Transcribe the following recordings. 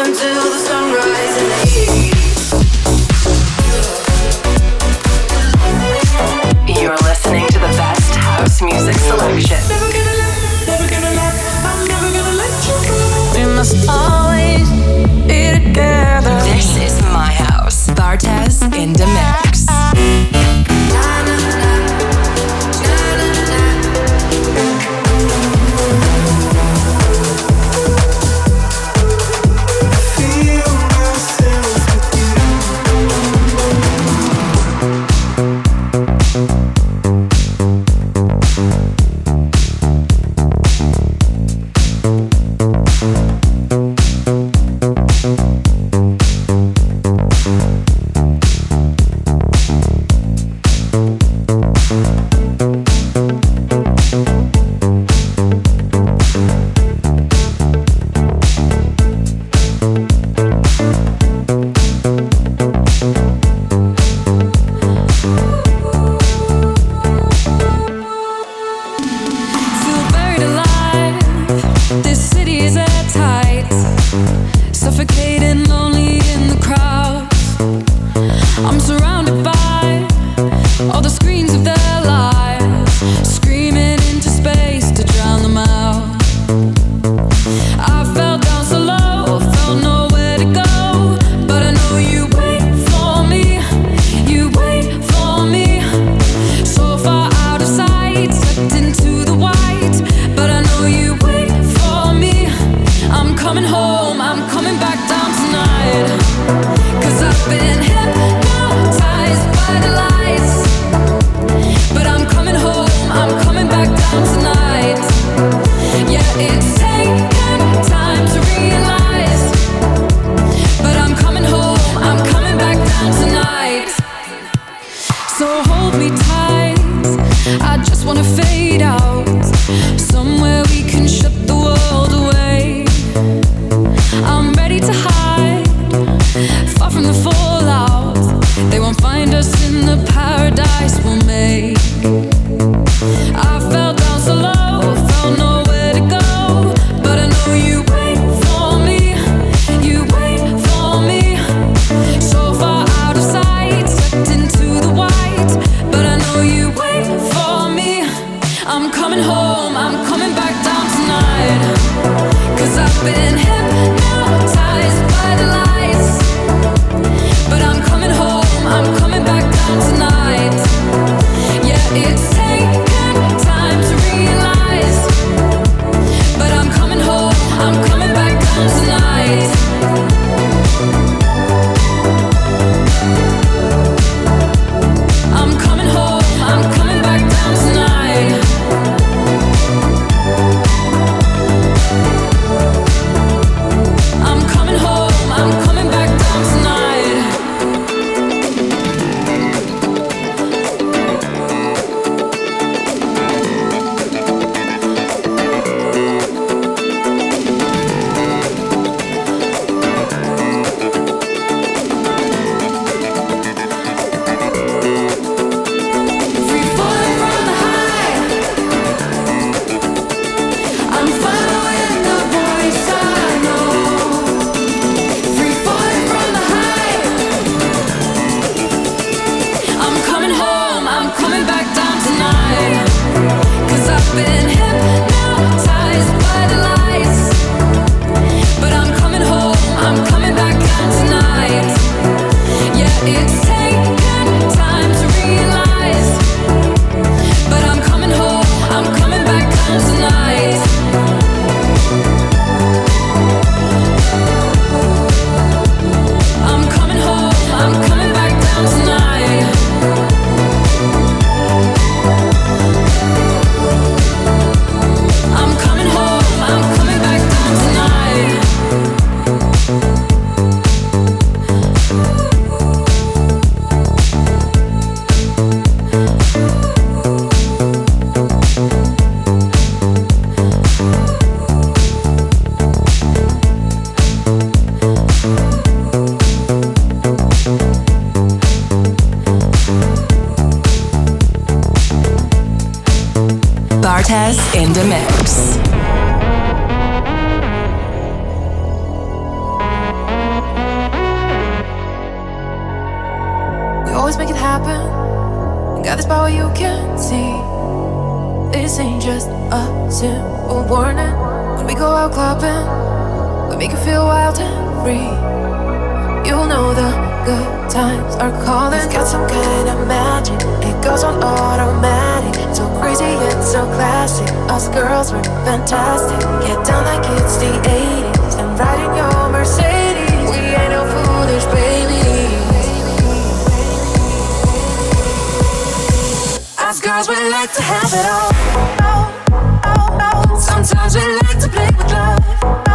it's Us girls, we like to have it all. Oh, oh, oh, Sometimes we like to play with love.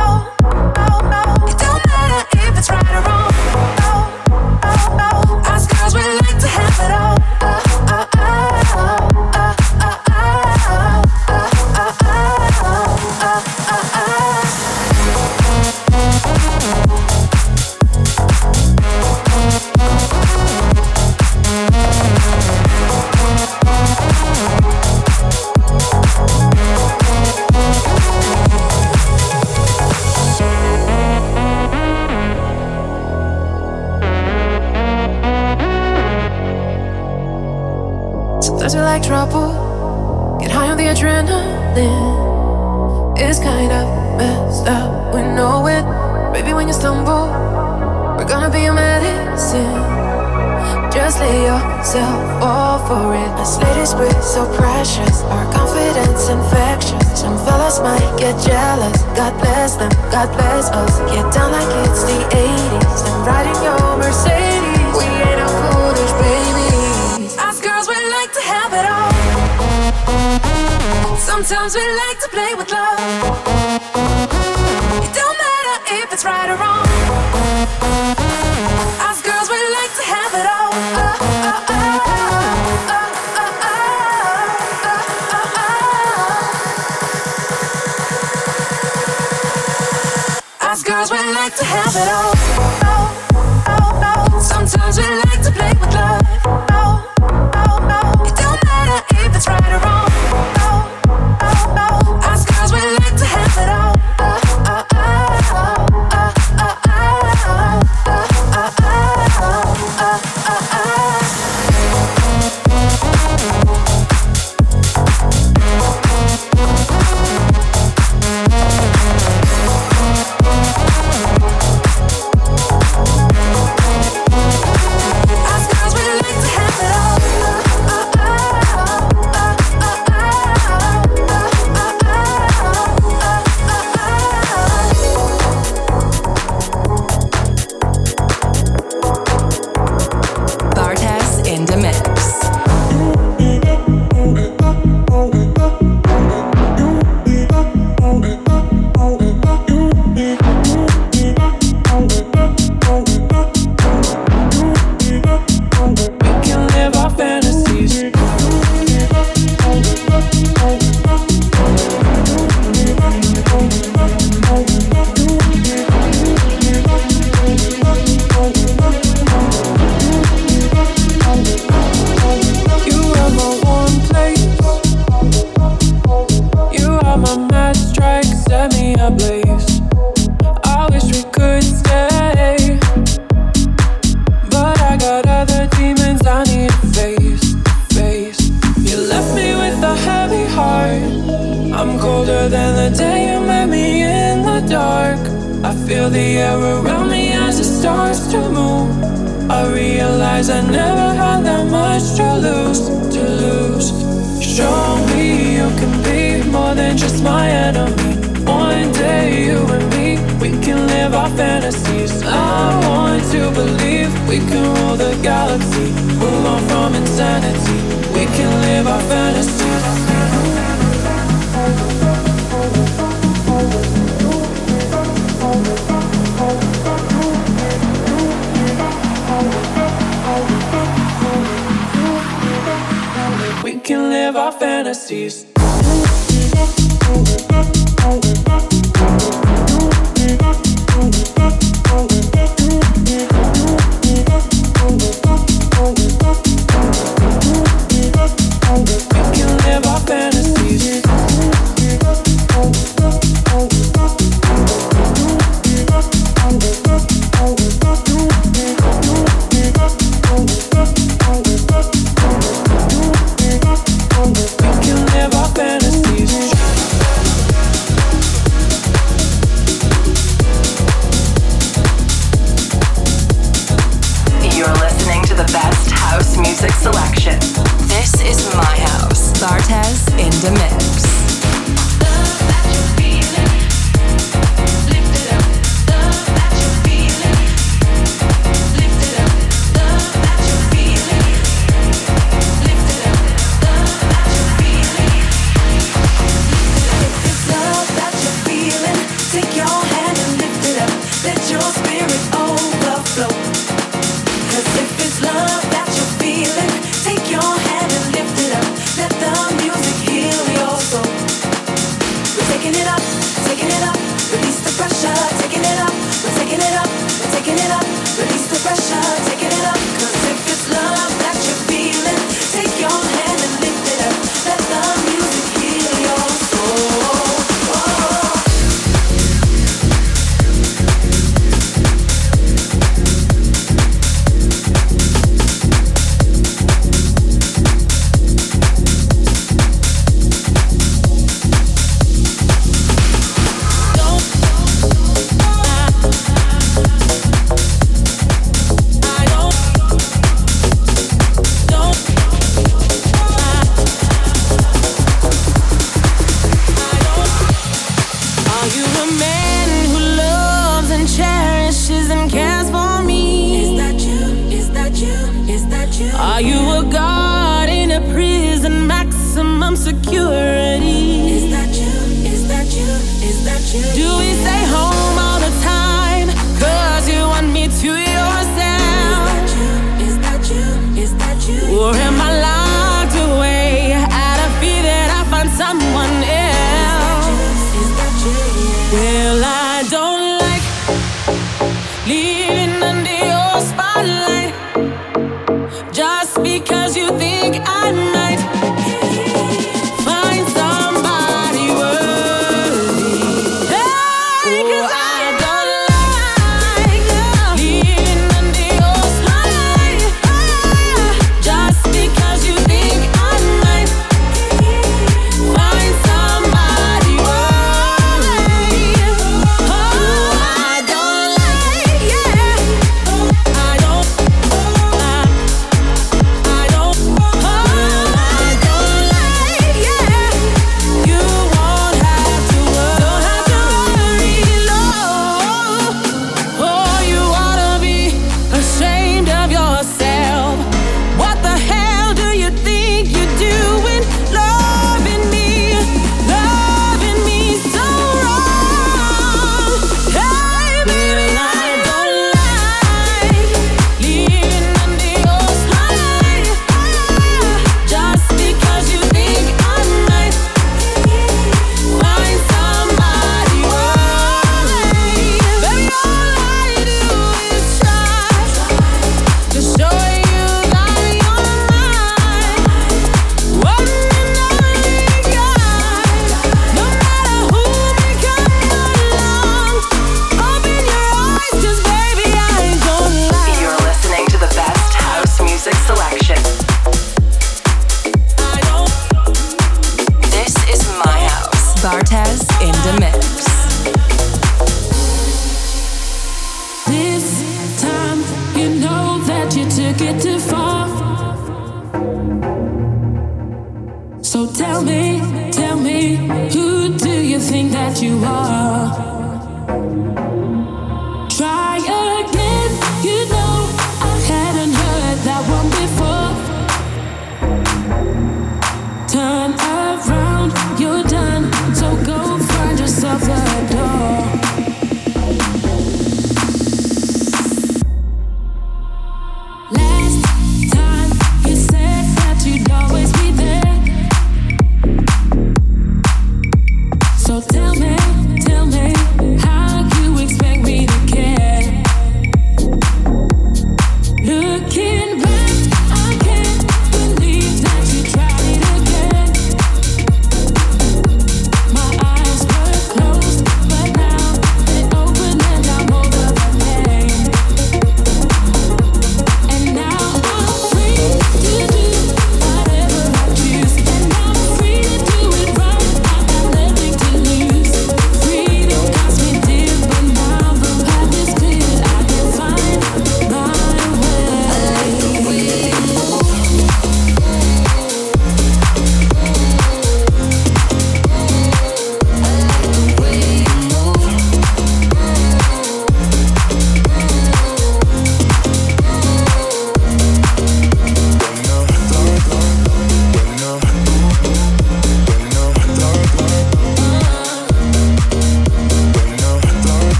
Please.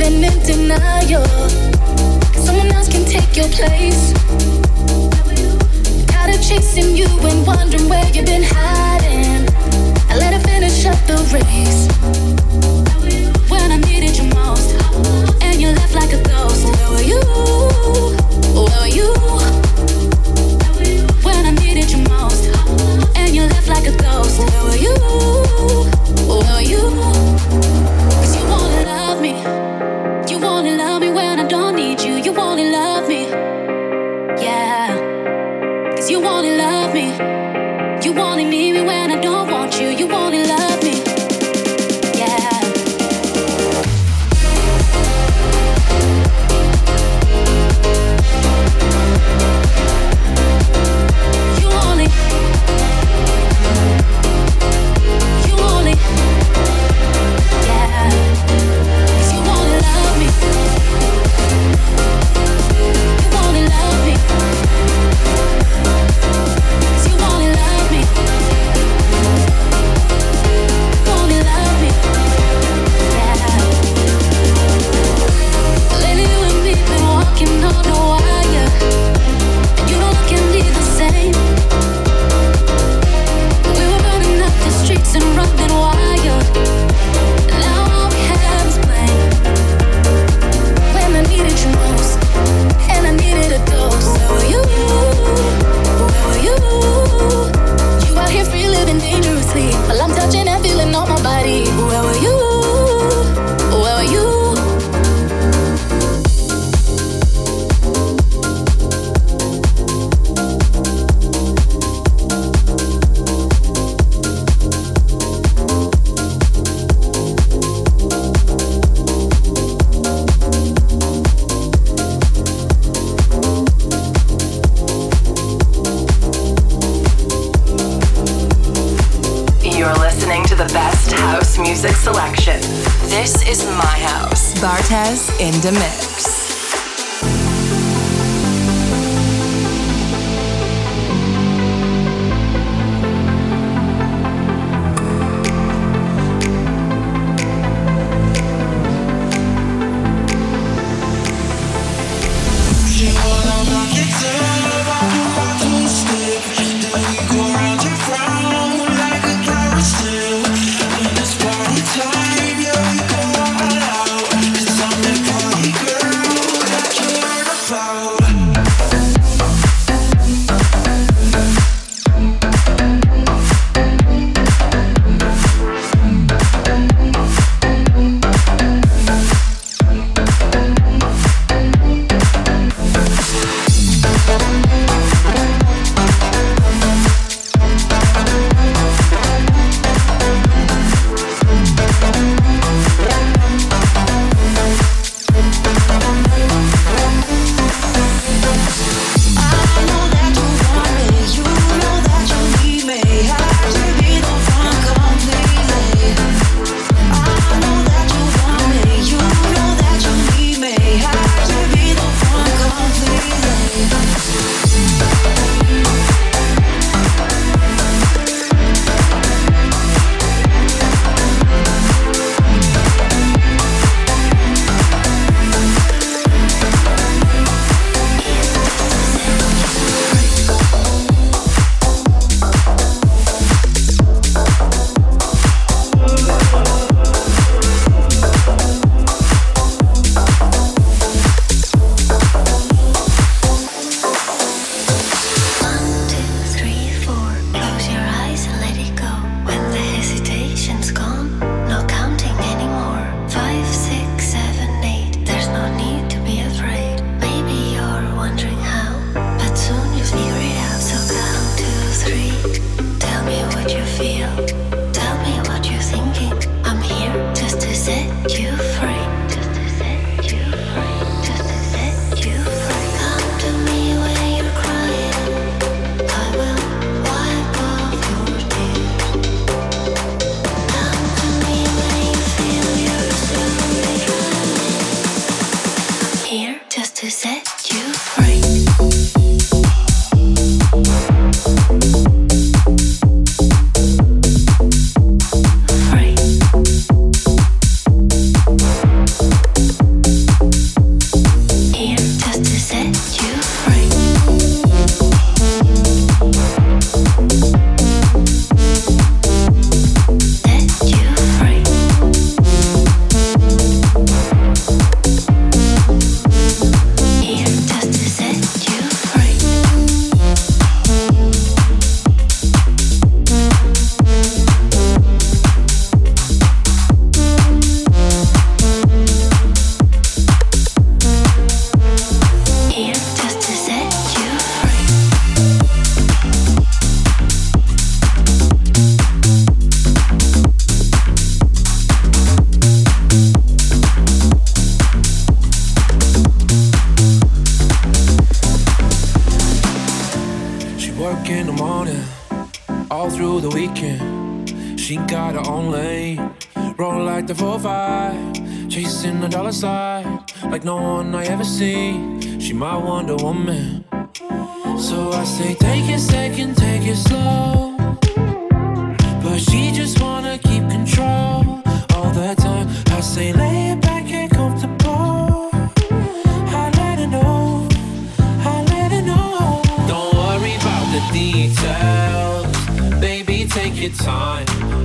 living in denial. Someone else can take your place. Tired of chasing you and wondering where you've been hiding. I let her finish up the race. When I needed you most, and you left like a ghost. Where were you? Where were you? When I needed you most, and you left like a ghost. Where were you? in the mix. She got her own lane. Roll like the 4-5. Chasing the dollar sign. Like no one I ever see. She my Wonder Woman. So I say, take it second, take it slow. But she just wanna keep control all the time. I say, lay it back and comfortable. I let her know, I let her know. Don't worry about the details, baby, take your time.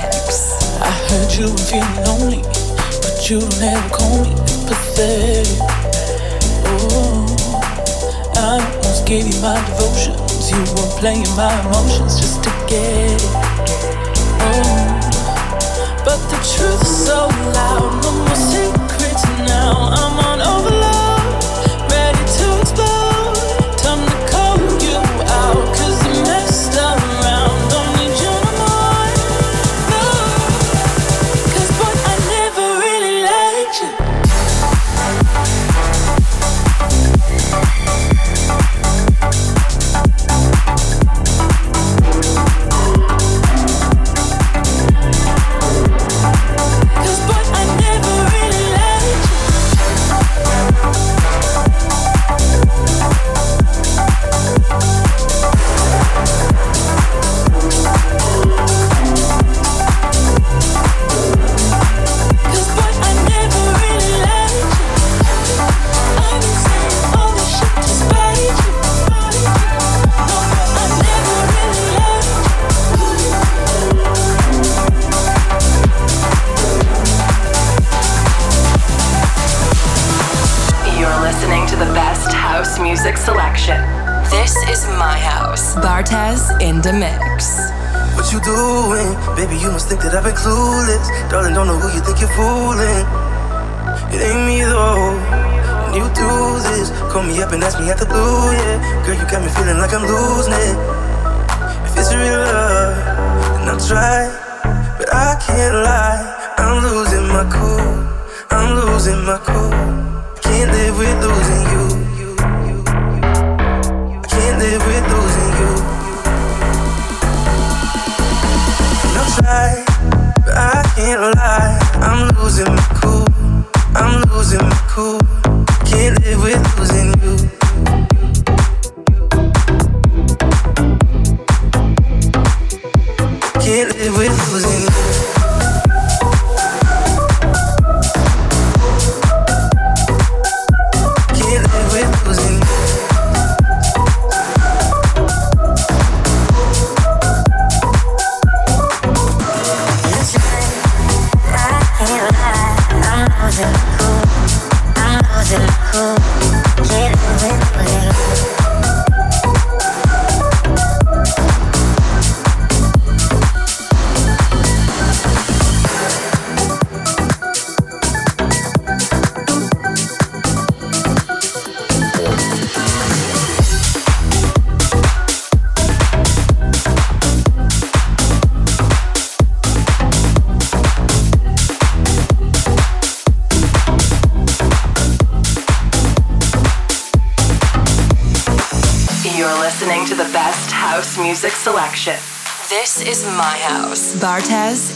vibes. I heard you were feeling lonely, but you never called call me. Pathetic. Oh, I almost gave you my devotions. You were playing my emotions just to get it. Oh, but the truth is so loud. No more secrets now. I'm on overload. Bartez in the mix. What you doing? Baby, you must think that I've been clueless. Darling, don't know who you think you're fooling. It ain't me though. When you do this, call me up and ask me at the blue, yeah. Girl, you got me feeling like I'm losing it. If it's real love, then I'll try. But I can't lie, I'm losing my cool. I'm losing my cool. Can't live with losing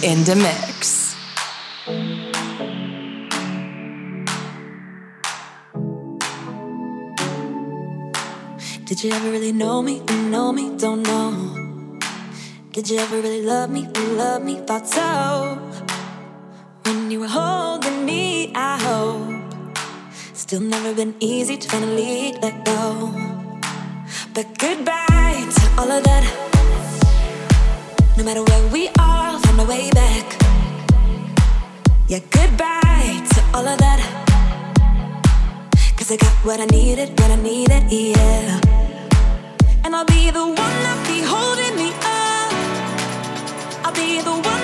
in the mix. Did you ever really know me? Know me, don't know. Did you ever really love me? Love me, thought so. When you were holding me, I hope. Still never been easy to finally let Yeah, goodbye to all of that. Cause I got what I needed when I needed, yeah. And I'll be the one that be holding me up. I'll be the one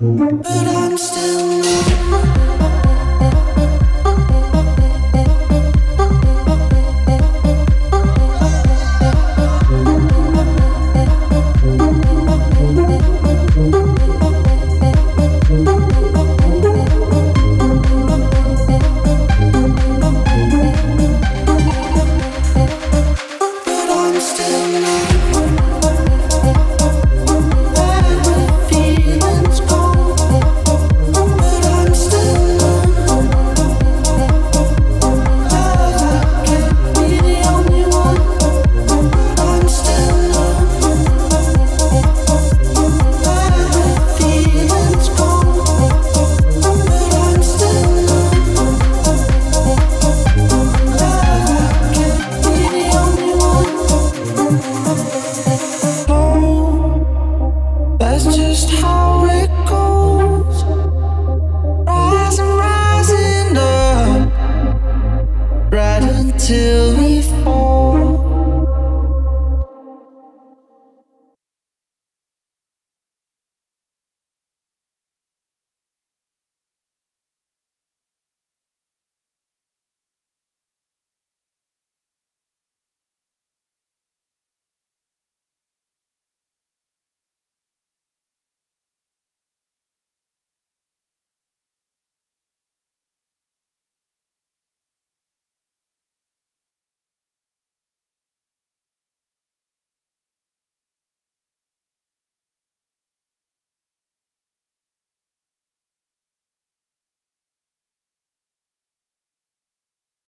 But I'm still